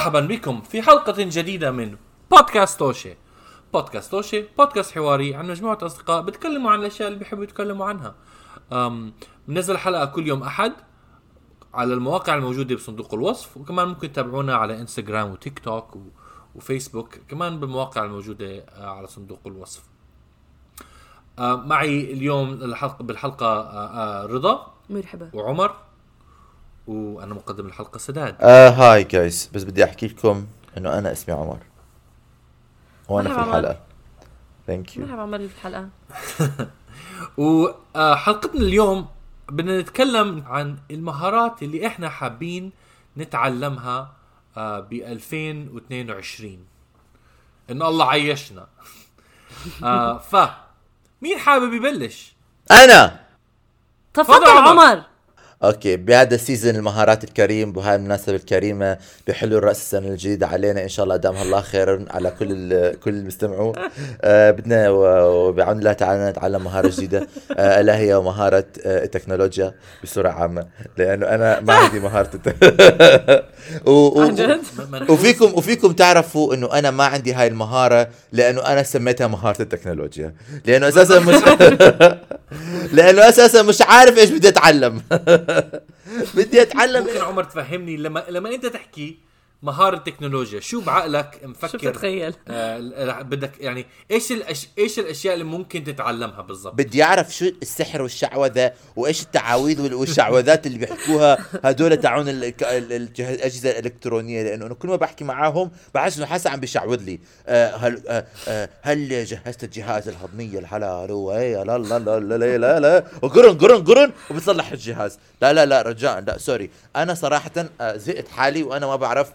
مرحبا بكم في حلقة جديدة من بودكاست توشي. بودكاست توشي بودكاست حواري عن مجموعة أصدقاء بيتكلموا عن الأشياء اللي بيحبوا يتكلموا عنها. بنزل حلقة كل يوم أحد على المواقع الموجودة بصندوق الوصف وكمان ممكن تتابعونا على إنستغرام وتيك توك و... وفيسبوك كمان بالمواقع الموجودة آه، على صندوق الوصف. آه، معي اليوم الحلقة بالحلقة آه، رضا مرحبا. وعمر. وأنا مقدم الحلقة سداد. آه hi guys بس بدي أحكي لكم إنه أنا اسمي عمر. وأنا في. الحلقة. thank you مرحبا عمر في الحلقة وحلقتنا اليوم بدنا نتكلم عن المهارات اللي إحنا حابين نتعلمها ب 2022 إن الله عيشنا. آه ف مين حابب يبلش؟ أنا! تفضل عمر. okay بهذا ال season المهارات الكريم بهاي المناسبه الكريمه بحلو الرأس السنة الجديدة علينا إن شاء الله دامها الله خير على كل كل المستمعوا آه بدنا وبعون الله تعالى نتعلم مهارة جديدة. آه ألا هي مهارة آه التكنولوجيا بصورة عامة لأنه أنا ما عندي مهارة. و... و... وفيكم وفيكم تعرفوا إنه أنا ما عندي هاي المهارة لأنه أنا سميتها مهارة التكنولوجيا. لأنه أساسا مش لأنه أساسا مش عارف إيش بدي أتعلم. بدي أتعلم ممكن عمر تفهمني لما لما أنت تحكي مهارة تكنولوجيا شو بعقلك شو مفكر بتتخيل؟ آه بدك يعني إيش الأش... إيش الأشياء اللي ممكن تتعلمها بالضبط؟ بدي أعرف شو السحر والشعوذة وإيش التعاويذ وال- والشعوذات اللي بيحكوها هدول تاعون ال- ال- الجه- الأجهزة الإلكترونية. لأنه أنا كل ما بحكي معاهم بحس إنه حسن عم بيشعوذ لي. آه هل آه آه هل جهزت الجهاز الهضمية الحلال؟ هو إيه لا لا لا لا لا لا, لا. وقرن قرن قرن وبتصلح الجهاز. لا لا لا رجاء لا سوري. أنا صراحة آه، زهقت حالي وأنا ما بعرف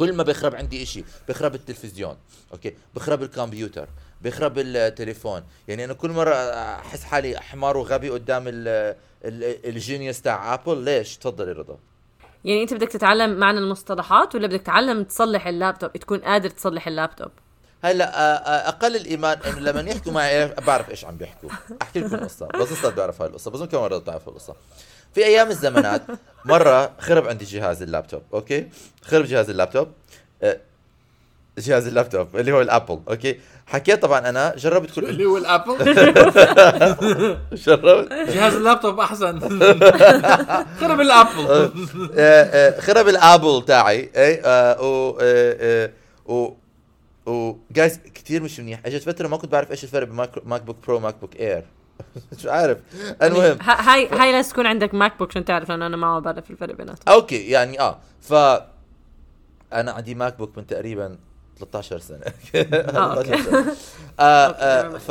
كل ما بيخرب عندي إشي بيخرب التلفزيون أوكي؟ بيخرب الكمبيوتر بيخرب التليفون. يعني أنا كل مرة أحس حالي حمار وغبي قدام ال- ال- الجينيوس تاع ابل ليش؟ تفضلي رضا. يعني أنت بدك تتعلم معنى المصطلحات ولا بدك تتعلم تصلح اللابتوب؟ تكون قادر تصلح اللابتوب. هلأ آه، آه، أقل الإيمان إنه لما يحكوا معي بعرف إيش عم بيحكوا. أحكي لكم قصة بس قصه بعرف هاي القصة بظن كمان رضا بتعرف القصة. في أيام الزمانات مرة خرب عندي جهاز اللابتوب okay؟ خرب جهاز اللابتوب. آه، جهاز اللابتوب اللي هو ال Apple okay؟ حكيت طبعا أنا جربت كل اللي هو ال Apple؟ جربت. جهاز اللابتوب أحسن. خرب الأبل. آه، آه، خرب الأبل تاعي اي و و و جايز كثير مش منيح. أجت فترة ما كنت بعرف إيش الفرق بين ماك ماك بوك برو وماك بوك اير مش عارف. المهم. ه- هاي هاي لازم تكون عندك ماك بوك عشان تعرف لأنه أنا ما بعرف الفرق بيناتهم. أوكي يعني آه. ف أنا عندي ماك بوك من تقريبا 13 سنة. آه، أوكي. 13 سنة. آه آه ف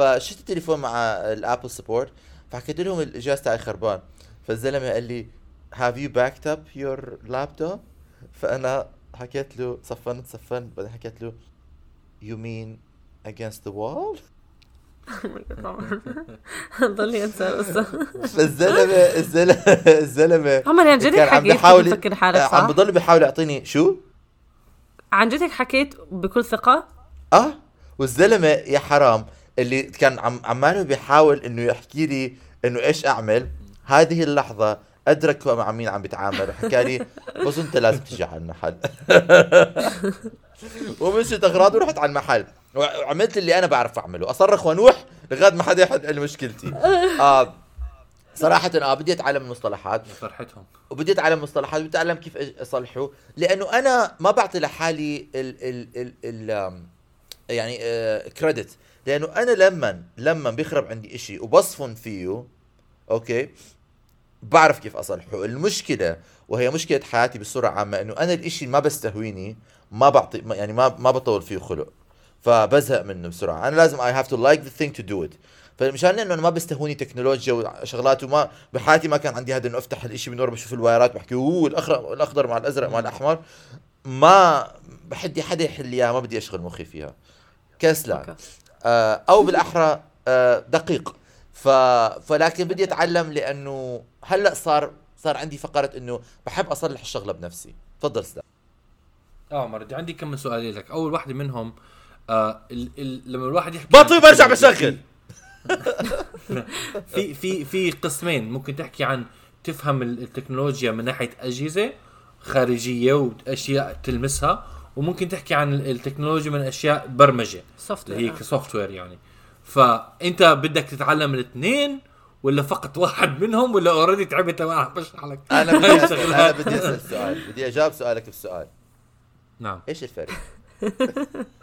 فشفت التليفون مع ال Apple support فحكيت لهم الجهاز تاعي خربان. فالزلمة قال لي have you backed up your laptop فأنا حكيت له صفنت صفنت بعدين حكيت له you mean against the wall? ضلني انسى القصة فالزلمه الزلمه الزلمة عمر يعني جد عم حالك عم؟ بضل بيحاول يعطيني شو؟ عن جد هيك حكيت بكل ثقة؟ آه والزلمة يا حرام اللي كان عم عماله بيحاول إنه يحكي لي إنه إيش أعمل هذه اللحظة أدرك مع مين عم بيتعامل وحكى لي بس أنت لازم تجي على المحل ومشيت اغراضي ورحت على المحل وعملت اللي أنا بعرف أعمله. أصرخ وأنوح لغاية ما حدا يحل مشكلتي. آه صراحة آه بدي اتعلم المصطلحات. فرحتهم وبدي اتعلم مصطلحات بدي اتعلم كيف أصلحه. لأنه أنا ما بعطي لحالي ال ال ال ال يعني credit لأنه أنا لما لما بيخرب عندي إشي وبصفن فيه okay بعرف كيف أصلحه. المشكلة وهي مشكلة حياتي بصورة عامة إنه أنا الإشي ما بستهويني ما بعطي يعني ما ما بطول فيه خلق. فبزهق منه بسرعة. أنا لازم I have to like the thing to do it فمشان إنه أنا ما بستهوني تكنولوجيا وشغلات وما بحياتي ما كان عندي هذا إنه أفتح الإشي من ورا بشوف ال wires ات بحكي oh الاخضر الأخضر مع الأزرق مع الأحمر. ما بحدي حدا يحل لي إياها ما بدي أشغل مخي فيها. كسلان. آه أو بالأحرى آه دقيق. ف فلكن بدي أتعلم لأنه هلأ صار صار عندي فقرة إنه بحب أصلح الشغلة بنفسي. تفضل أستاذ. آه مرد عندي كم من سؤال لك. أول واحدة منهم آه ال ال لما الواحد يحكي عن برجع التكنولوجيا، بشغل. في في في قسمين ممكن تحكي عن تفهم ال- التكنولوجيا من ناحية أجهزة خارجية وأشياء تلمسها وممكن تحكي عن التكنولوجيا من أشياء برمجة. soft اللي هي ك software يعني. فأنت بدك تتعلم الاثنين ولا فقط واحد منهم ولا already تعبت وأنا عم بشرح لك أنا بدي أنا الشغلات. بدي أسأل سؤال. بدي أجاوب سؤالك بسؤال. نعم. إيش الفرق؟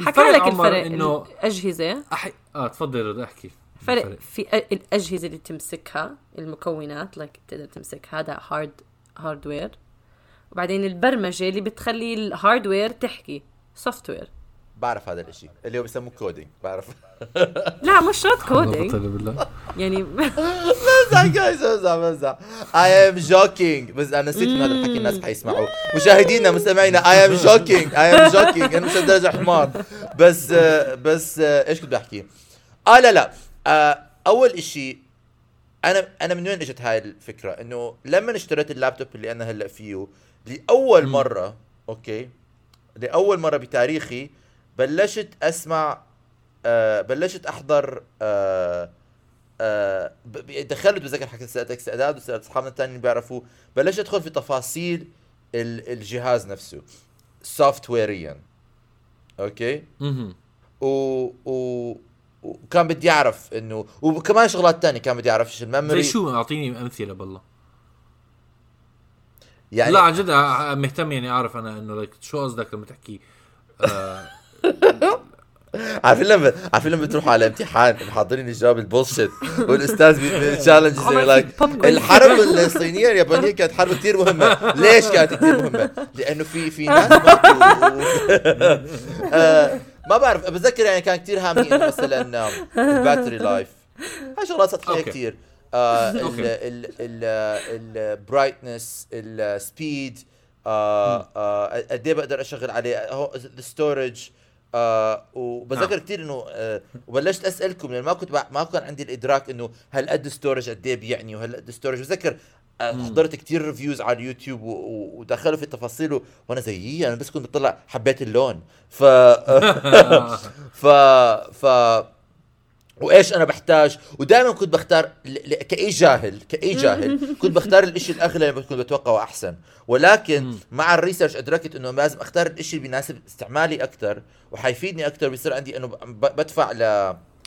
حكى لك الفرق إنه الأجهزة. أحي... آه تفضل احكي. فرق في الأجهزة اللي تمسكها المكونات لك تقدر تمسك هذا hard hardware وبعدين البرمجة اللي بتخلي ال hardware تحكي software بعرف هذا الإشي. اللي هو بيسموه coding بعرف. لا مش شرط coding بالله. يعني بمزح جايز بمزح بمزح I am joking بس أنا نسيت من هذا الحكي الناس حيسمعوا. مشاهدينا مستمعينا I am joking I am joking أنا مش لدرجه حمار. بس بس إيش كنت بحكي؟ آه لا لا. آه أول إشي أنا أنا من وين إجت هاي الفكرة؟ إنه لما اشتريت اللابتوب اللي أنا هلأ فيه لأول مرة okay لأول مرة بتاريخي بلشت أسمع آه بلشت أحضر آه آه دخلت بذكر حكيت سألتك أنت سداد وسألت أصحابنا الثانيين اللي بيعرفوا بلشت أدخل في تفاصيل ال- الجهاز نفسه software يا أوكي؟ مهم. و... و... وكان بدي أعرف إنه وكمان شغلات تانية كان بدي أعرف إيش زي ال memory شو؟ أعطيني أمثلة بالله. يعني لا عن جد مهتم يعني أعرف أنا إنه like شو قصدك لما تحكي؟ آه عارفين لما عارفين لما بتروحوا على امتحان محضرين الجواب ال bullshit والأستاذ ب challenge like الحرب الصينيه اليابانية كانت حرب كثير مهمة. ليش كانت كثير مهمة؟ لأنه في في ناس آه، ما بعرف بتذكر يعني كان كثير هامي مثلا ال battery life هاي شغلات سطحية. كثير. ال brightness ال speed قد إيه بقدر أشغل عليه؟ ال storage وبتذكر نعم. كثير إنه آه، وبلشت أسألكم لأن ما كنت ما كان عندي الإدراك إنه هل قد storage قد إيه بيعني وهل قد storage بتذكر آه، حضرت كتير reviews على اليوتيوب ودخلوا في التفاصيل وأنا زي "إيه، أنا بس كنت بطلع حبيت اللون. ف ف ف وإيش أنا بحتاج؟ ودائما كنت بختار ل... ل... كإي جاهل كإي جاهل. كنت بختار الإشي الاغلى اللي كنت بتوقعه أحسن. ولكن مع ال research أدركت إنه لازم أختار الإشي اللي بيناسب استعمالي أكثر وحيفيدني أكثر بيصير عندي إنه ب... بدفع ل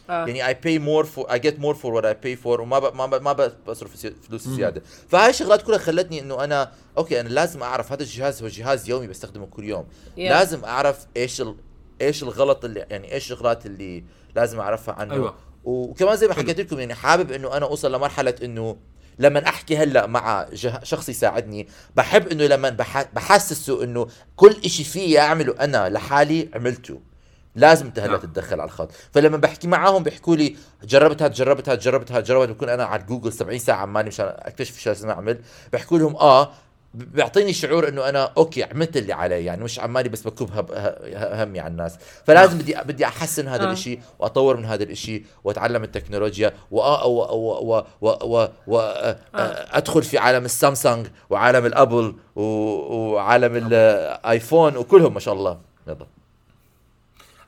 آه. يعني I pay more for I get more for what I pay for وما ب... ما ب... ما ب... بصرف فلوس زيادة. فهاي الشغلات كلها خلتني إنه أنا أوكي أنا لازم أعرف هذا الجهاز هو جهاز يومي بستخدمه كل يوم. Yeah. لازم أعرف إيش ال... إيش الغلط اللي يعني إيش الشغلات اللي لازم أعرفها عنه أيوة. وكمان زي ما حكيت لكم يعني حابب إنه أنا أوصل لمرحلة إنه لما أحكي هلأ مع. شخص يساعدني بحب إنه لما بح... بحسسه إنه كل إشي فيي أعمله أنا لحالي عملته لازم إنت هلأ نعم. تتدخل على الخط فلما بحكي معاهم بيحكوا لي جربت هاد جربت هاد جربت هاد جربت بكون أنا على جوجل 70 ساعة عمالي مشان أكتشف شو لازم أعمل بحكوا لهم آه بيعطيني شعور إنه أنا okay عملت اللي علي يعني مش عمالي بس بكب هب- ه- همي على الناس. فلازم بدي بدي أحسن هذا آه. الإشي وأطور من هذا الإشي وأتعلم التكنولوجيا وأ- و و و و و أدخل في عالم السامسونج وعالم ال Apple و- وعالم ال iPhone وكلهم ما شاء الله. يلا.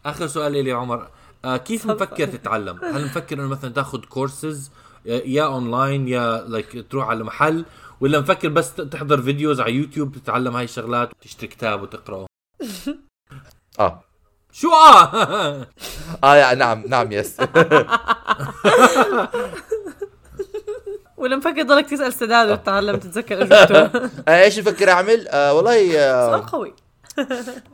آخر سؤال لي عمر. آه كيف مفكر تتعلم؟ هل مفكر إنه مثلا تاخذ كورسز يا اونلاين يا like تروح على محل ولا مفكر بس تحضر videos على يوتيوب تتعلم هاي الشغلات وتشتري كتاب وتقرأه؟ آه شو آه؟ آه يا نعم نعم yes ولا مفكر ضلك تسأل سداد وتتعلم تتذكر اجوبته آه إيش بفكر اعمل؟ آه والله آه سؤال قوي آه،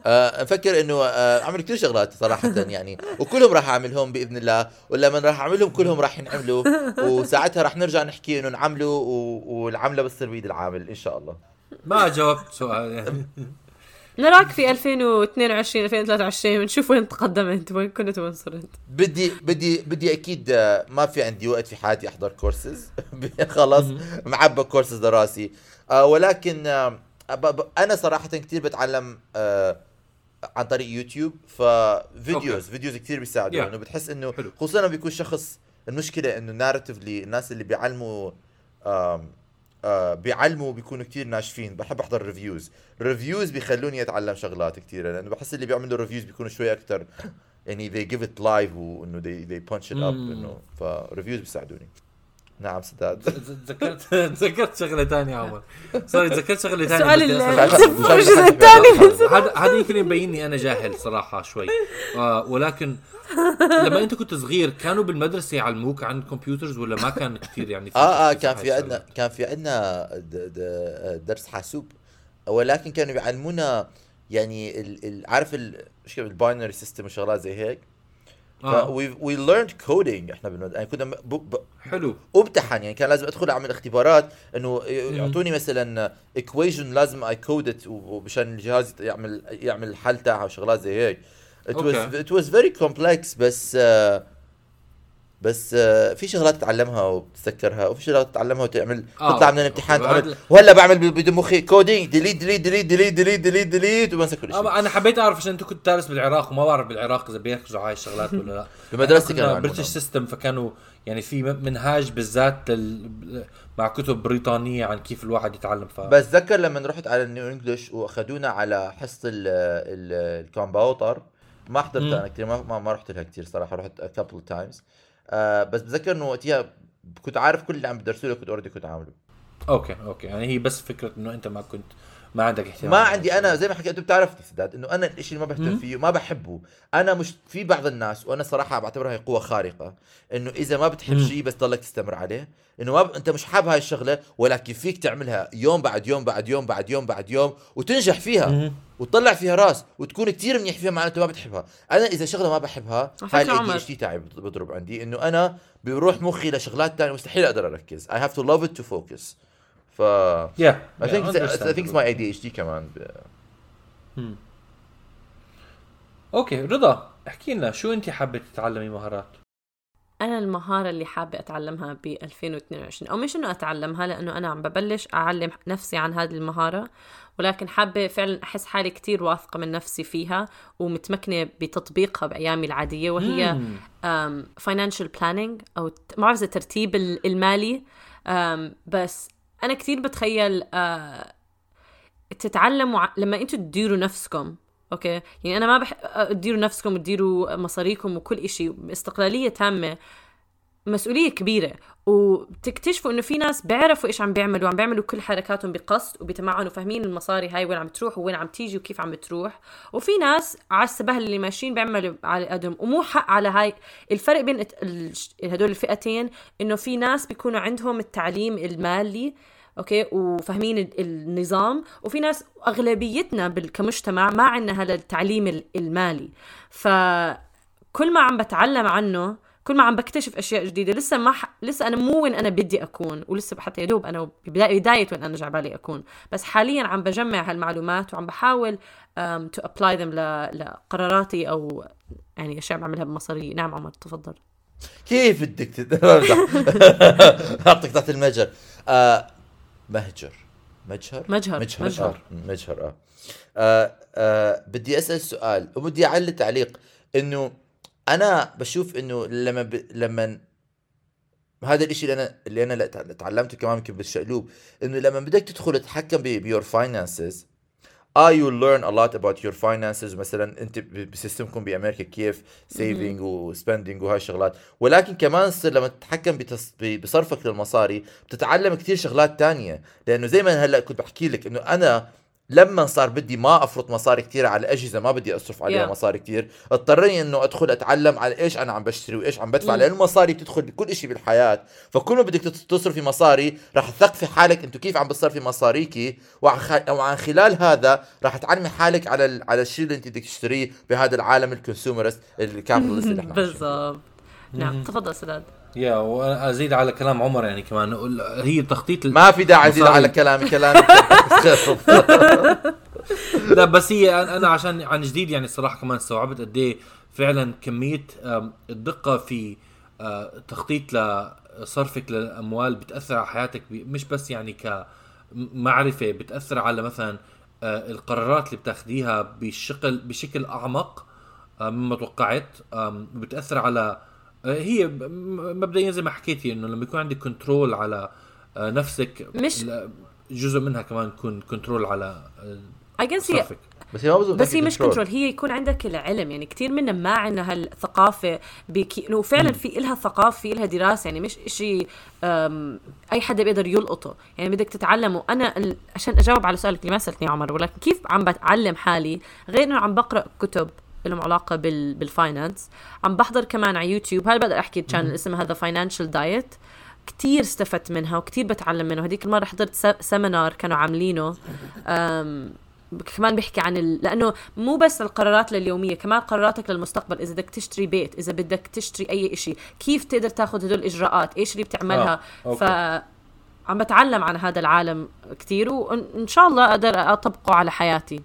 أفكر إنه آه، اعمل كثير شغلات صراحة يعني. وكلهم راح أعملهم بإذن الله. ولما راح أعملهم كلهم راح ينعملوا. وساعتها راح نرجع نحكي إنه نعملوا والعملة بتصير بايد العامل إن شاء الله. ما جاوبت سؤال. يعني نراك في 2022 2023 بنشوف وين تقدمت وين كنت وين صرت بدي بدي بدي أكيد آه، ما في عندي وقت في حياتي أحضر كورسز خلص معبى كورسز لراسي. آه، ولكن آه، أنا صراحة كثير بتعلم آه، عن طريق يوتيوب ف videos okay. videos كثير بيساعدوا Yeah. إنه بتحس إنه. خصوصا لما بيكون شخص المشكلة إنه narratively الناس اللي بيعلموا آم، آه بيعلموا بيكونوا كتير ناشفين بحب أحضر reviews reviews بيخلوني أتعلم شغلات كثيره لأنه بحس اللي بيعملوا reviews بيكونوا شوي أكثر يعني they give it live وإنه they they punch it up. إنه ف reviews بيساعدوني نعم سداد تذكرت تذكرت شغلة ثانية عمر sorry تذكرت شغلة ثانية السؤال الجزء الثاني. هذا هذا يمكن يبيني أنا جاهل صراحة شوي آه ولكن لما أنت كنت صغير كانوا بالمدرسة يعلموك عن ال computers ولا ما كان كثير يعني في آه آه كان في؟ عندنا كان في عندنا درس حاسوب ولكن كانوا بيعلمونا يعني ال ال عارف ال binary system وشغلات زي هيك. وي ليرند كودينج إحنا بالمد... يعني كنا ب... ب... حلو. امتحن يعني كان لازم أدخل أعمل اختبارات إنه يعطوني مثلا ايكويشن لازم اي كود ات ومشان الجهاز يعمل يعمل الحل تاعها وشغلات زي هيك. Was أوكي. it was very complex بس آه، بس آه، في شغلات تتعلمها وبتتذكرها وفي شغلات تتعلمها وتعمل آه، تطلع من الامتحان. تعمل وهلا بعمل ب- بدون مخي كودينج ديليت ديليت ديليت ديليت ديليت ديليت ديليت وبنسى كل شيء أما أنا حبيت أعرف عشان أنت كنت دارس بالعراق وما بعرف بالعراق إذا بيركزوا على هاي الشغلات ولا لا بمدرستي كانوا. British system فكانوا يعني في منهاج بالذات لل... مع كتب بريطانية عن كيف الواحد يتعلم ف بس ذكر لما رحت على ال New English وأخذونا على حصة ال- ال- الكمبيوتر ما حضرت. أنا كثير ما, ما, ما رحت لها كثير صراحة رحت couple times آه بس بتذكر إنه وقتها كنت عارف كل اللي عم بدرسوا لي كنت already كنت عامله. أوكي أوكي. يعني هي بس فكرة إنه أنت ما كنت ما عندك اهتمام ما عندي أنا زي ما حكيت أنت بتعرفني سداد إنه أنا الشيء اللي ما بهتم. فيه ما بحبه أنا مش في بعض الناس وأنا صراحة بعتبرها هي قوة خارقة إنه إذا ما بتحب. شيء بس ضلك تستمر عليه إنه ما ب... أنت مش حابب هاي الشغلة ولكن فيك تعملها يوم بعد يوم بعد يوم بعد يوم بعد يوم وتنجح فيها. وتطلع فيها راس وتكون كتير منيح فيها معناته ما بتحبها أنا إذا شغلة ما بحبها هاي الإي. دي تاعي بضرب عندي إنه أنا بروح مخي لشغلات ثانية مستحيل أقدر أركز I have to love it to focus ف Yeah. I think Yeah, I think it's my ADHD كمان مم. أوكي رضا احكي لنا شو انت حابة تتعلمي مهارات أنا المهارة اللي حابة أتعلمها ب 2022 أو مش إنه أتعلمها لأنه أنا عم ببلش أعلم نفسي عن هذه المهارة ولكن حابة فعلا أحس حالي كتير واثقة من نفسي فيها ومتمكنة بتطبيقها بأيامي العادية وهي. financial planning أو ما بعرف ترتيب ال- المالي بس أنا كثير بتخيل آه، تتعلموا ع- لما أنتم تديروا نفسكم أوكي؟ يعني أنا ما بح تديروا نفسكم وتديروا مصاريكم وكل إشي باستقلاليه تامة. مسؤولية كبيرة وبتكتشفوا إنه في ناس بيعرفوا إيش عم بيعملوا عم بيعملوا كل حركاتهم بقصد وبتمعن وفاهمين المصاري هاي وين عم تروح وين عم تيجي وكيف عم بتروح وفي ناس على السبهل اللي ماشيين بيعملوا على قدم ومو حق على هاي الفرق بين هدول الفئتين إنه في ناس بيكونوا عندهم التعليم المالي أوكي وفاهمين ال- النظام وفي ناس أغلبيتنا كمجتمع ما عندنا هذا التعليم ال- المالي. فكل ما عم بتعلم عنه كل ما عم بكتشف أشياء جديدة لسه ما ح... لسه أنا مو وين أنا بدي أكون ولسه حتى يا دوب أنا ببدايه بداية وين أنا جعبالي أكون. بس حاليا عم بجمع هالمعلومات وعم بحاول to apply them لقراراتي أو يعني أشياء بعملها بمصاري. نعم عمر تفضل. كيف بدك. حطك تحت المجر آه مهجر مجهر مجهر مجهر مجهر آه. مجهر آه. آه آه بدي أسأل سؤال وبدي اعلق تعليق إنه أنا بشوف إنه لما ب... لما هذا الإشي اللي أنا اللي أنا تعلمته كمان يمكن بالشقلوب إنه لما بدك تدخل تتحكم ب your finances آه you learn a lot about your finances. مثلا أنت ب system كم بأمريكا كيف saving و spending وهاي الشغلات. ولكن كمان تصير لما تتحكم بتص... بصرفك للمصاري بتتعلم كثير شغلات تانية. لأنه زي ما هلأ كنت بحكي لك إنه أنا لما صار بدي ما أفرط مصاري كثير على اجهزه ما بدي أصرف عليها Yeah. مصاري كثير اضطرني إنه أدخل أتعلم على إيش أنا عم بشتري وإيش عم بدفع مم. لأن المصاري بتدخل بكل شيء بالحياة فكل ما بدك تصرفي مصاري راح تثقفي حالك إنتو كيف عم بتصرفي مصاريكي وعن خلال هذا راح تعلمي حالك على ال... على الشيء اللي انت بدك تشتريه بهذا العالم ال consumerist ال capitalist اللي إحنا. بالضبط نعم تفضل سداد yeah وأزيد على كلام عمر يعني كمان. هي تخطيط ما في داعي أزيد. على كلامي كلامي لا بس هي أنا عشان عن جديد يعني الصراحه كمان استوعبت قد إيه فعلا كمية الدقة في آه، تخطيط لصرفك للأموال بتأثر على حياتك. مش بس يعني كمعرفة بتأثر على مثلا آه، القرارات اللي بتاخديها بشكل بشكل أعمق آه، مما توقعت بتأثر على هي ب- م- مبدئيا زي ما حكيتي إنه لما يكون عندك control على آه، نفسك مش- جزء منها كمان يكون control على آه، هي صرفك بس هي بس هي مش control. control هي يكون عندك العلم. يعني كثير منا ما عندنا هالثقافة بكي إنه فعلا في إلها ثقافة في إلها دراسة. يعني مش إشي أم، أي حدا بيقدر يلقطه. يعني بدك تتعلمه. أنا ال- عشان أجاوب على سؤالك اللي ما سألتني يا عمر ولكن كيف عم بتعلم حالي؟ غير إنه عم بقرأ كتب. لهم علاقة بال بال finance عم بحضر كمان على يوتيوب. هل بقدر أحكي channel اسمها هذا Financial Diet كتير استفدت منها وكتير بتعلم منه هذيك المرة حضرت seminar كانوا عاملينه. كمان بيحكي عن ال... لأنه مو بس القرارات اليوميه كمان قراراتك للمستقبل. إذا بدك تشتري بيت إذا بدك تشتري أي شيء كيف تقدر تاخذ هدول الإجراءات؟ إيش اللي بتعملها؟ آه،. ف عم بتعلم عن هذا العالم كتير وان شاء الله أقدر أطبقه على حياتي.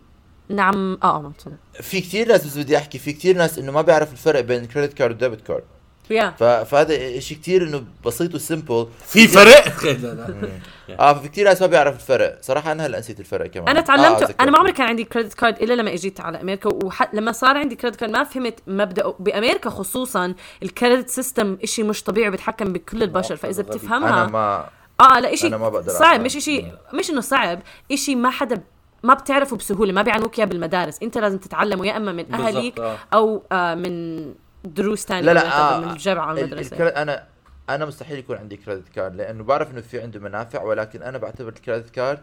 نعم آه ما تفضل في كثير ناس بس بدي أحكي في كثير ناس إنه ما بيعرف الفرق بين credit card و debit card yeah ف... فهذا شيء كثير إنه بسيط و simple في فرق؟ لا لا آه في كثير ناس ما بيعرف الفرق. صراحة أنا هلأ نسيت الفرق كمان. أنا آه تعلمته ذكرت. أنا ما عمري كان عندي credit card إلا لما إجيت على أمريكا ولما صار عندي credit card ما فهمت مبدأ بأمريكا خصوصا ال credit system إشي مش طبيعي بيتحكم بكل البشر. فإذا غبي. بتفهمها أنا ما آه لا بقدر صعب. مش إشي مش إنه صعب إشي ما حدا ما بتعرفه بسهولة ما بيعلموك اياه بالمدارس أنت لازم تتعلمه يا أما من أهليك آه. أو آه من دروس ثانية لا لا آه من الجامعة أو ال- المدرسة أنا أنا مستحيل يكون عندي credit card لأنه بعرف إنه في عنده منافع ولكن أنا بعتبر ال credit card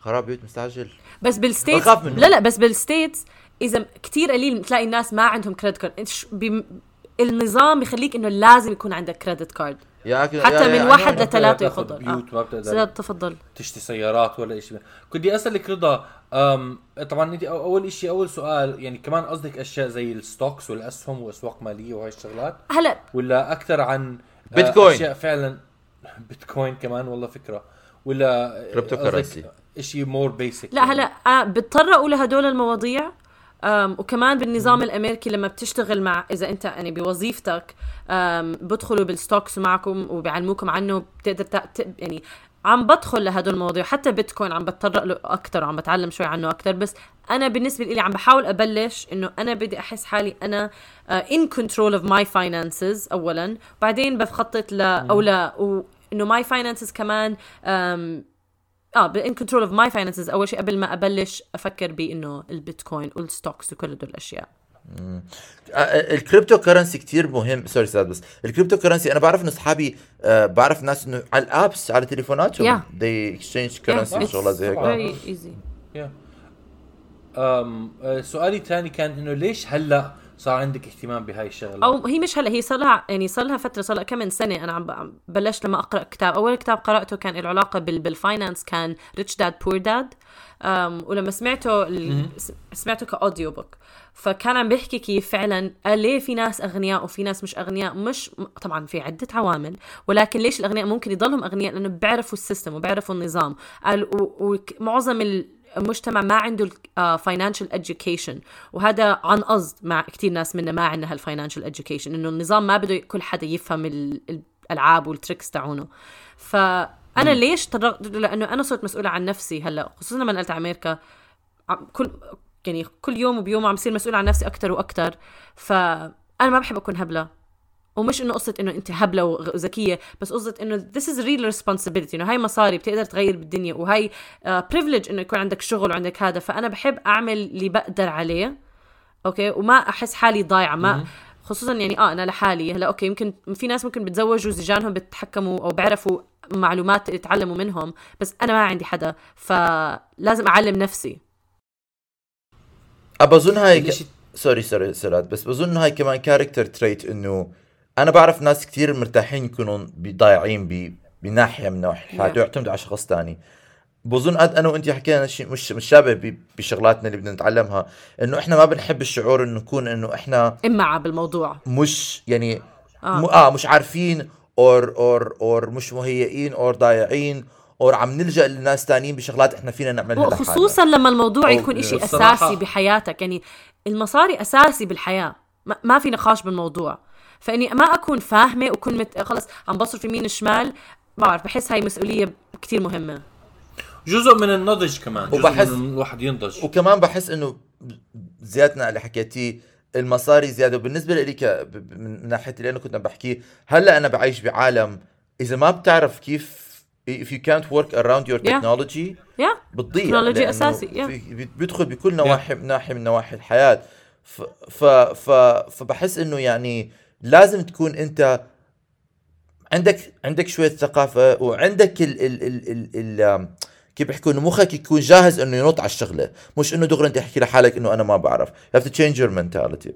خراب بيوت مستعجل بس بال States بخاف منه. لا لا بس بال States إذا كتير قليل تلاقي الناس ما عندهم credit card. النظام بيخليك إنه لازم يكون عندك credit card يا أكل- حتى يا- من يا- واحد لثلاثة يفضل. بيوت ما بتقدر سداد تفضل. تشتري سيارات ولا شيء كنت أسألك رضا أم طبعا أنت أول شيء أول سؤال يعني كمان قصدك أشياء زي ال stocks والأسهم وأسواق مالية وهي الشغلات؟ هلا. ولا أكثر عن آه، بيتكوين. أشياء فعلا؟ بيتكوين كمان والله فكرة. ولا cryptocurrency. شيء more basic لا هلا آه بضطر أقول هدول المواضيع وكمان بالنظام الأمريكي لما بتشتغل مع إذا أنت يعني بوظيفتك بدخلوا بال stocks معكم وبيعلموكم عنه بتقدر. يعني عم بدخل لهدول المواضيع. حتى بيتكوين عم بتطرق له أكثر وعم بتعلم شوي عنه أكثر بس أنا بالنسبة لي عم بحاول أبلش إنه أنا بدي أحس حالي أنا in control of my finances أولا. بعدين بخطط ل أو لا إنه my finances كمان آه in control of my finances أول شيء قبل ما أبلش أفكر بإنه ال Bitcoin وال stocks وكل هدول الأشياء. آه، ال cryptocurrency كتير مهم. sorry سراد بس ال cryptocurrency أنا بعرف إنه اصحابي آه، بعرف ناس إنه على ال apps على تليفوناتهم. Yeah. they exchange currency Yeah, وشغلات زي هيك. very easy. آه، سؤالي الثاني كان إنه ليش هلأ صار عندك اهتمام بهاي الشغلة؟ أو هي مش هلا هي صار لها يعني صار لها فترة صار لها كم من سنة أنا عم بلشت لما أقرأ كتاب. أول كتاب قرأته كان له علاقة بال بال finance كان Rich Dad Poor Dad ولما سمعته ال- سمعته ك audiobook فكان عم بيحكي كيف فعلا قال ليه في ناس أغنياء وفي ناس مش أغنياء؟ مش طبعا في عدة عوامل. ولكن ليش الأغنياء ممكن يضلهم أغنياء؟ لأنه بيعرفوا ال system وبيعرفوا النظام. قال ومعظم المجتمع ما عنده financial education وهذا عن قصد مع كثير ناس منا ما عندنا هال financial education إنه النظام ما بده كل حدا يفهم ال- الألعاب وال tricks تاعونه. فأنا ليش طرقت لأنه أنا صرت مسؤولة عن نفسي هلأ خصوصا لما نقلت على أمريكا كل يعني كل يوم وبيوم عم بصير مسؤول عن نفسي أكثر وأكثر فأنا ما بحب أكون هبلة. ومش إنه قصة إنه أنت هبلة وذكية بس قصة إنه this is real responsibility إنه هاي مصاري بتقدر تغير بالدنيا وهي uh, privilege إنه يكون عندك شغل وعندك هذا فأنا بحب أعمل اللي بقدر عليه أوكي؟ وما أحس حالي ضايعة ما خصوصا يعني آه أنا لحالي هلا أوكي يمكن في ناس ممكن بتزوجوا زيجانهم بيتحكموا أو بيعرفوا معلومات يتعلموا منهم بس أنا ما عندي حدا فلازم أعلم نفسي. بظن هاي ك... sorry sorry سراد بس بظن هاي كمان character trait إنه أنا بعرف ناس كثير مرتاحين يكونوا ضايعين. بناحية من نواحي الحياة Yeah. يعتمدوا على شخص تاني بظن قد أنا وانت حكينا شيء مش مش شابه ب... بشغلاتنا اللي بدنا نتعلمها إنه إحنا ما بنحب الشعور إنه نكون إنه إحنا امعة بالموضوع مش يعني آه. م... آه مش عارفين or or or مش مهيئين or ضايعين or عم نلجأ لناس تانيين بشغلات إحنا فينا نعملها لحالنا. خصوصا لما الموضوع يكون إشي الصراحة- أساسي بحياتك يعني المصاري أساسي بالحياة ما, ما في نقاش بالموضوع فإني ما أكون فاهمة وكون مت... خلص عم بصرف يمين شمال بعرف بحس هاي مسؤولية كتير مهمة. جزء من النضج كمان جزء وبحس- من الواحد ينضج. وكمان بحس إنه زيادتنا اللي حكيتيه المصاري زيادة. وبالنسبة لي ك من ناحية اللي أنا كنت عم بحكيه هلأ أنا بعيش بعالم. إذا ما بتعرف كيف if you can't work around your Yeah. technology يا بتضيع تكنولوجيا لأنه أساسي، yeah. بيدخل بكل نواحي ناحية من نواحي الحياة. ف ف ف فبحس إنه يعني لازم تكون انت عندك عندك شوية ثقافة وعندك ال ال ال ال, ال كيف بيحكوا انه مخك يكون جاهز إنه ينط على الشغلة. مش إنه دغري أنت تحكي لحالك إنه أنا ما بعرف. You have to change your mentality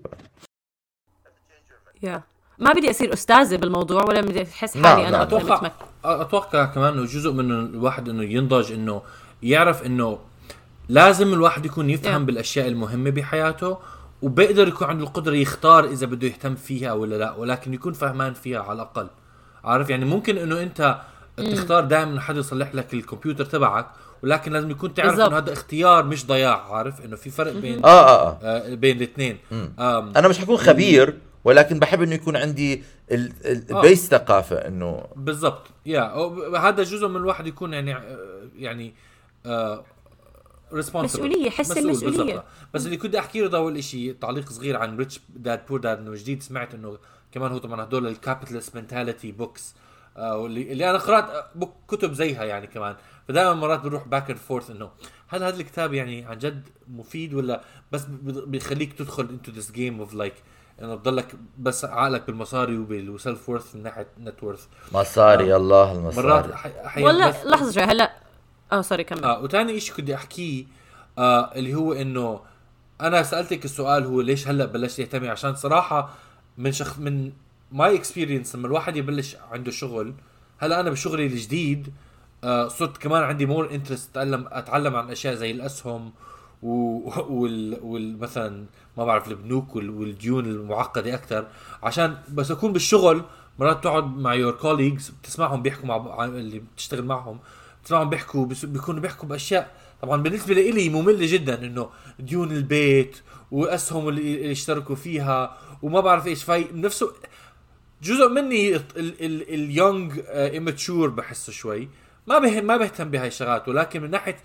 يا ما بدي أصير أستاذة بالموضوع ولا بدي أحس نعم، حالي أنا نعم. أتوقع أتوقع كمان إنه جزء من الواحد إنه ينضج إنه يعرف إنه لازم الواحد يكون يفهم Yeah. بالأشياء المهمة بحياته وبيقدر يكون عنده القدرة يختار إذا بده يهتم فيها ولا لا ولكن يكون فهمان فيها على الأقل. عارف؟ يعني ممكن إنه أنت تختار دائما حدا يصلح لك الكمبيوتر تبعك ولكن لازم يكون تعرف. إنه هذا اختيار مش ضياع عارف؟ إنه في فرق بين آه آه, آه. آه بين الاثنين. أنا مش حكون خبير ولكن بحب إنه يكون عندي ال- ال- آه. البيس ثقافة إنه بالضبط. يا هذا جزء من الواحد يكون يعني آه، يعني آه مسؤولية، حس. بالضبط. بس اللي كنت أحكي له اول شيء تعليق صغير عن Rich Dad Poor Dad إنه جديد سمعت إنه كمان هو طبعا هدول ال capitalist mentality books واللي اللي أنا قرأت آه، book كتب زيها يعني كمان. فدائما مرات بنروح back and forth إنه هل هذا الكتاب يعني عن جد مفيد ولا بس بي- بيخليك تدخل into this game of like إنه تضلك بس عقلك بالمصاري وبال self-worth من ناحية net worth مصاري الله مرات المصاري أح- أحيانا ولا بس- لحظة شوي هلأ آه sorry كمل. آه وثاني شيء كنت أحكيه آه اللي هو إنه أنا سألتك السؤال هو ليش هلأ بلشت تهتمي عشان صراحة من شخص من my experience لما الواحد يبلش عنده شغل هلأ أنا بشغلي الجديد آه صرت كمان عندي more interest اتعلم أتعلم عن أشياء زي الأسهم. وال... وال... مثلا ما بعرف البنوك وال... والديون المعقدة أكثر عشان بس أكون بالشغل مرات تقعد مع your colleagues بتسمعهم بيحكوا مع اللي بتشتغل معهم. بتسمعهم بيحكوا بيكونوا بيحكوا بأشياء. طبعا بالنسبة لي مملة جدا إنه ديون البيت وأسهم اللي اشتركوا فيها وما بعرف إيش. فاي نفسه جزء مني ال young immature بحسه شوي. ما ما بهتم بهاي الشغلات. ولكن من ناحية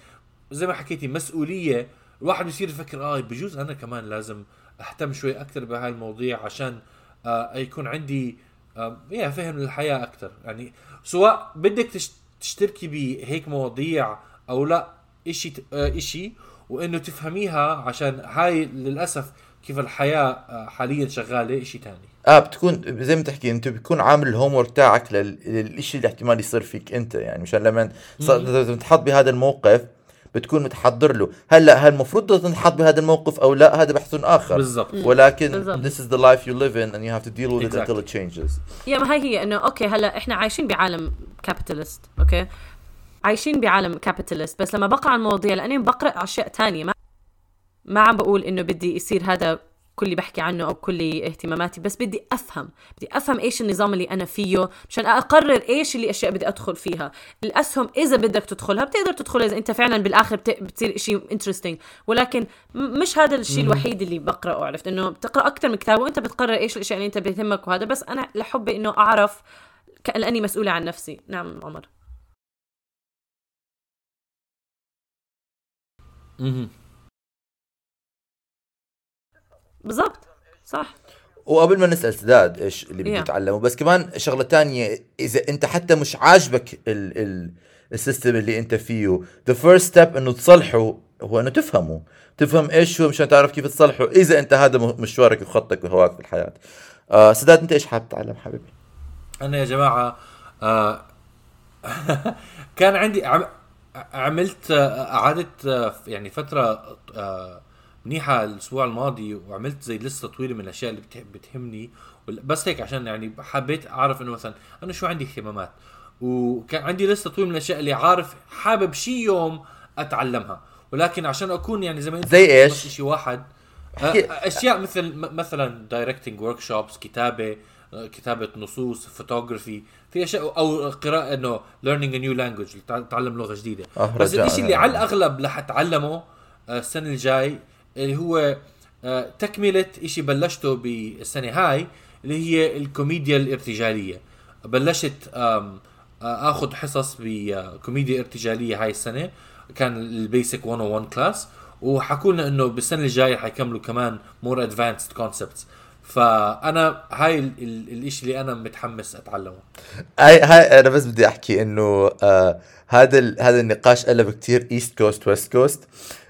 زي ما حكيتي مسؤولية الواحد بيصير يفكر آه بجوز أنا كمان لازم أهتم شوي أكثر بهاي المواضيع عشان آه يكون عندي آه فهم للحياة أكثر يعني سواء بدك تش- تشتركي بهيك مواضيع أو لا إشي آه إشي وإنه تفهميها عشان هاي للأسف كيف الحياة آه حاليا شغالة إشي تاني. آه بتكون زي ما تحكي أنت بتكون عامل الهوم ورك تاعك لل- للشيء اللي احتمال يصير فيك أنت يعني مشان لما تنحط بهذا الموقف بتكون متحضر له. هلأ هل المفروض تنحط بهذا الموقف أو لا؟ هذا بحث آخر. بالضبط. ولكن بالضبط. this is the life you live in and you have to deal with it Exactly. until it changes. يا ما هي هي إنه أوكي هلأ إحنا عايشين بعالم capitalist أوكي؟ عايشين بعالم capitalist بس لما بقرأ عن مواضيع لأني بقرأ أشياء تانية ما ما عم بقول إنه بدي يصير هذا كل اللي بحكي عنه أو كل اهتماماتي بس بدي أفهم بدي أفهم إيش النظام اللي أنا فيه مشان أقرر إيش اللي أشياء بدي أدخل فيها. الأسهم إذا بدك تدخلها بتقدر تدخلها إذا أنت فعلا بالآخر بت- بتصير شيء انترستينج ولكن مش هذا الشيء الوحيد اللي بقرأه عرفت؟ إنه بتقرأ أكثر من كتاب وأنت بتقرر إيش الأشياء اللي أنت بيهمك وهذا بس أنا لحبي إنه أعرف لأني مسؤولة عن نفسي. نعم عمر. بالضبط صح. وقبل ما نسأل سداد إيش اللي بده Yeah. يتعلمه بس كمان شغلة تانية إذا أنت حتى مش عاجبك ال ال السيستم اللي أنت فيه the first step إنه تصلحه هو إنه تفهمه. تفهم إيش هو مشان تعرف كيف تصلحه إذا أنت هذا مشوارك وخطك وهواك في الحياة. آه سداد أنت إيش حابب تتعلم حبيبي؟ أنا يا جماعة آه كان عندي عم عملت آه، قعدت آه، يعني فترة آه، منيحة الأسبوع الماضي وعملت زي لستة طويلة من الأشياء اللي بته- بتهمني. بس هيك عشان يعني حبيت أعرف إنه مثلا أنا شو عندي اهتمامات. وكان عندي لستة طويلة من الأشياء اللي عارف حابب شي يوم أتعلمها. ولكن عشان أكون يعني زي ما أنت زي؟ بس شيء واحد. أشياء مثل مثلا directing workshops كتابة كتابة نصوص فوتوغرافي في أشياء أو قراءة إنه learning a new language تعلم لغة جديدة. آه، بس. الشيء اللي على الأغلب رح أتعلمه آه، السنة الجاي اللي هو آه، تكملة شيء بلشته بالسنة هاي اللي هي الكوميديا الارتجالية. بلشت آخذ حصص بكوميديا ارتجالية هاي السنة كان ال basic 101 class وحكوا لنا إنه بالسنة الجاية حيكملوا كمان more advanced concepts فأنا هاي ال- ال- الإشي اللي أنا متحمس أتعلمه. هاي هاي أنا بس بدي أحكي إنه آه هذا ال- هذا النقاش قلب كتير East Coast West Coast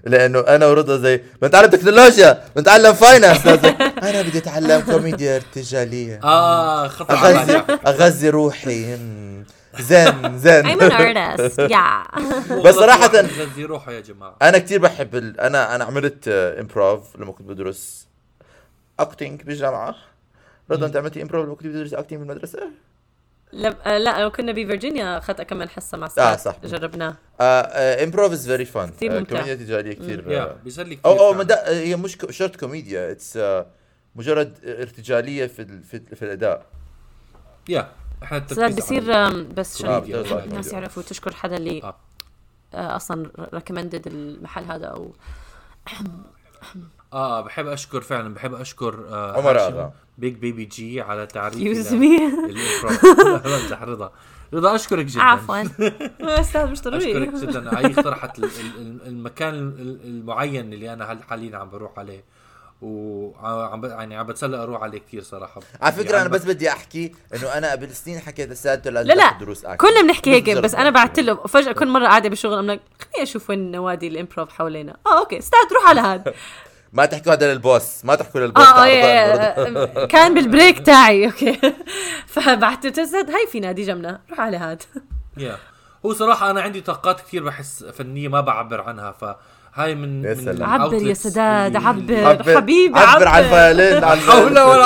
لأنه أنا ورضا زي بنتعلم تكنولوجيا بنتعلم finance أنا بدي أتعلم كوميديا ارتجالية. آه خطر على اغذي. أغذي روحي. زين زين I'm an artist yeah. بس صراحة غذي روحه يا جماعة. أنا كتير بحب ال... أنا أنا عملت improv لما كنت بدرس. acting بالجامعة رضا أنت عملتي improv لما كنت بدرس acting بالمدرسة؟ لا آه، لا لو كنا بفرجينيا اخذت كم من حصة مع آه، أستاذ صح. جربناه improv is very ممتع. كوميديا تجاريه كثير يا بيسلي كثير أو أو هي مش ك- شرط كوميديا اتس مجرد ارتجالية في ال... في, ال- في الأداء. يا التركيز بصير بس آه، عشان الناس. يعرفوا تشكر حدا اللي آه. آه، أصلا ريكومندد المحل هذا أو آه بحب أشكر فعلا بحب أشكر آه عمر آغا. بيج بيبي جي على تعريف يوز مي بمزح رضا. رضا أشكرك جدا. عفوا. أستاذ مش أشكرك ضروري جدا. هي اقترحت ال- ال- المكان ال- المعين اللي أنا حاليا عم بروح عليه. وعم ب- يعني عم بتسلى أروح عليه كثير صراحة. على فكرة يعني أنا بس بدي أحكي إنه أنا قبل سنين حكيت لسداد إنه لازم لا لا دروس acting. كلنا بنحكي هيك بس أنا بعت له فجأة كل مرة قاعدة بالشغل ام لك خليني أشوف وين نوادي ال improv حوالينا. آه okay سداد روح على هذا. ما تحكوا هذا لل boss ما تحكوا لل boss آه آه رضا، يا- رضا. يا- كان بالبريك تاعي أوكي. له أستاذ هاي في نادي جنبنا روح على هذا يا هو صراحة أنا عندي طاقات كثير بحس فنية ما بعبر عنها فهاي من يا من سلام. عبر يا سداد اللي- عبر. حبيبي عبر عبر. الفيولين عن لا حول ولا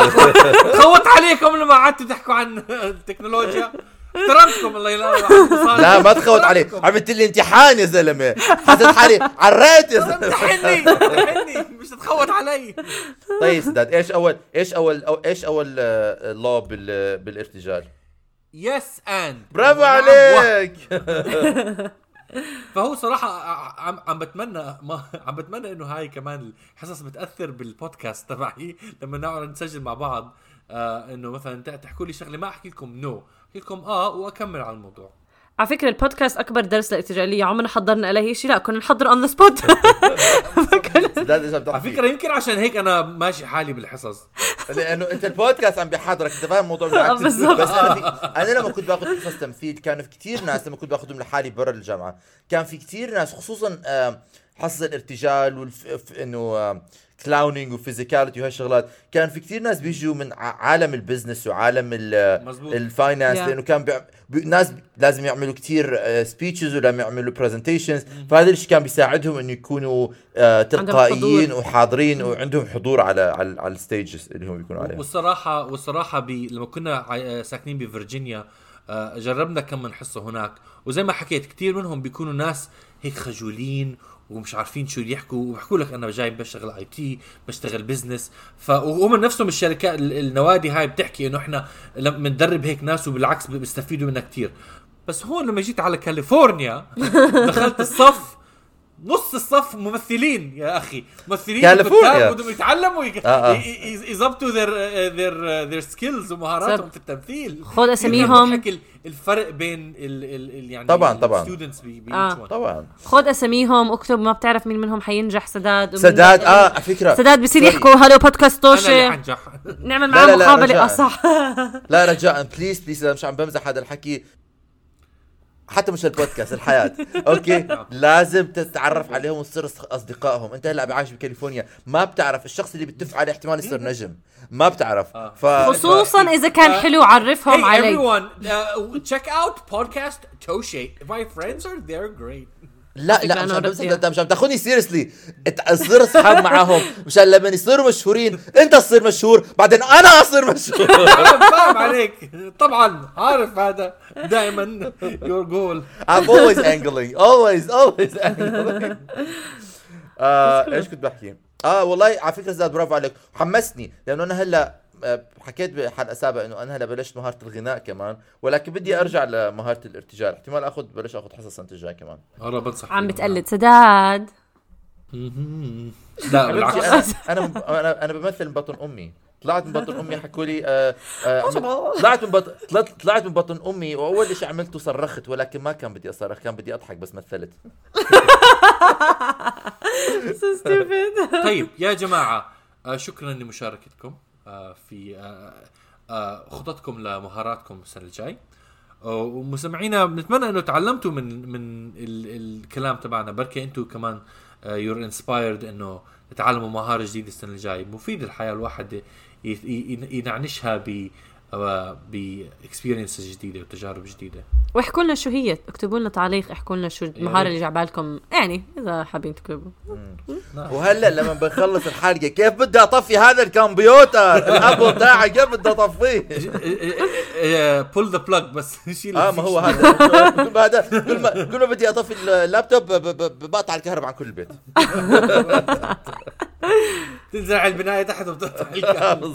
خوت عليكم لما قعدتوا تحكوا عن التكنولوجيا. احترمتكم الله يلا لا ما تخوت علي عملت لي امتحان يا زلمة. حسيت حالي عريت يا زلمة. امتحني امتحني. مش تتخوت علي. طيب سداد إيش أول إيش أول أو إيش أول آه، rule بال بالارتجال؟ yes and برافو عليك. فهو صراحة عم عم بتمنى ما عم بتمنى إنه هاي كمان الحصص بتأثر بالبودكاست تبعي. لما نقعد نسجل مع بعض آه إنه مثلا تحكوا لي شغلة ما أحكي لكم. no احكي لكم آه وأكمل على الموضوع. على فكرة البودكاست أكبر درس للارتجاليه عمرنا حضرنا عليه شيء. لا كنا نحضر on the spot على فكرة يمكن عشان هيك أنا ماشي حالي بالحصص. لأنه أنت البودكاست عم بيحضرك. أنت فاهم الموضوع بالعكس. بس. أنا لما كنت باخذ حصص تمثيل كانوا في كثير ناس لما كنت باخذهم لحالي برا الجامعة كان في كثير ناس خصوصا آم، حصص الارتجال والف... إنه clowning و physicality وهالشغلات كان في كثير ناس بيجوا من ع- عالم ال business وعالم. ال finance Yeah. لأنه كان بيع... بي... ناس لازم يعملوا كثير speeches ولازم يعملوا presentations فهذا الشيء كان بيساعدهم إنه يكونوا آه، تلقائيين. وحاضرين وعندهم حضور على على, على ال stages اللي هم بيكونوا عليها والصراحة والصراحة بي لما كنا عاي- ساكنين بفرجينيا آه، جربنا كم من حصة هناك وزي ما حكيت كتير منهم بيكونوا ناس هيك خجولين ومش عارفين شو يحكوا وبحكوا لك أنا جاي بشتغل IT بشتغل business ف وهم نفسهم الشركات ال- النوادي هاي بتحكي إنه إحنا بندرب هيك ناس وبالعكس بيستفيدوا منها كتير. بس هون لما جيت على كاليفورنيا دخلت الصف نص الصف ممثلين يا أخي ممثلين كاليفورنيا. بدهم يتعلموا يظبطوا their their their skills ومهاراتهم. في التمثيل خذ ال- الفرق بين ال ال ال يعني طبعاً، طبعاً. students آه. طبعا خذ أساميهم اكتب ما بتعرف مين منهم حينجح سداد سداد. آه على فكرة سداد بصير. يحكوا hello بودكاست أنا اللي توشي حنجح نعمل معاه مقابلة رجاء. آه صح لا رجاء please please مش عم بمزح هذا الحكي حتى مش البودكاست الحياة. okay؟ لازم تتعرف عليهم وتصير أصدقائهم. أنت هلأ عايش بكاليفورنيا. ما بتعرف الشخص اللي بتف عليه احتمال يصير نجم. ما بتعرف. آه. ف خصوصا إذا كان آه. حلو عرفهم Hey علي everyone. Uh, check out podcast Toshe my friends are they're great. لا لا مش عم. انت تاخذني seriously تصير أصحاب معاهم. مشان لما يصيروا مشهورين أنت تصير مشهور بعدين أنا أصير مشهور. فاهم عليك. طبعا عارف هذا. دائما your goal. I'm always angling. Always always angling. آه إيش كنت بحكي؟ آه والله على فكرة زاد برافو عليك. حمسني لأنه أنا هلأ حكيت بحلقة سابقة إنه أنا هلا بلشت مهارة الغناء كمان ولكن بدي أرجع لمهارة الارتجال. احتمال اخذ بلش آخذ حصص السنة الجايه كمان. أنا بنصح عم. بتقلد. سداد. لا بالعكس. أنا أنا أنا بمثل من بطن أمي. طلعت من بطن أمي حكوا لي آه آه طلعت من بطن طلعت من بطن أمي وأول شيء عملته صرخت ولكن ما كان بدي أصرخ كان بدي أضحك بس مثلت. So stupid. طيب يا جماعة آه، شكرا لمشاركتكم. في آه، آه، خططكم لمهاراتكم السنة الجاي. ومستمعينا بنتمنى إنه تعلمتوا من من ال الكلام تبعنا. بركي أنتم كمان you're inspired إنه تتعلموا مهارة جديدة السنة الجاي. مفيد الحياة الواحد ينعنشها ب ب experience جديدة وتجارب جديدة. واحكوا لنا شو هي. اكتبوا لنا تعليق احكوا لنا شو المهارة اللي جعبالكم يعني إذا حابين تكتبوا. نعم. وهلا لما بنخلص الحلقة كيف بدي أطفي هذا الكمبيوتر؟ ال Apple تاعي كيف بدي أطفيه؟ pull the plug بس. شيل آه ما هو هذا. هذا كل ما كل ما بدي أطفي اللابتوب بقطع الكهرباء عن كل البيت. تنزل على البناية تحت وبتقطع الكهرباء.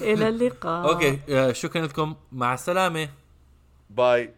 إلى اللقاء. okay شكرا لكم. مع السلامة. bye.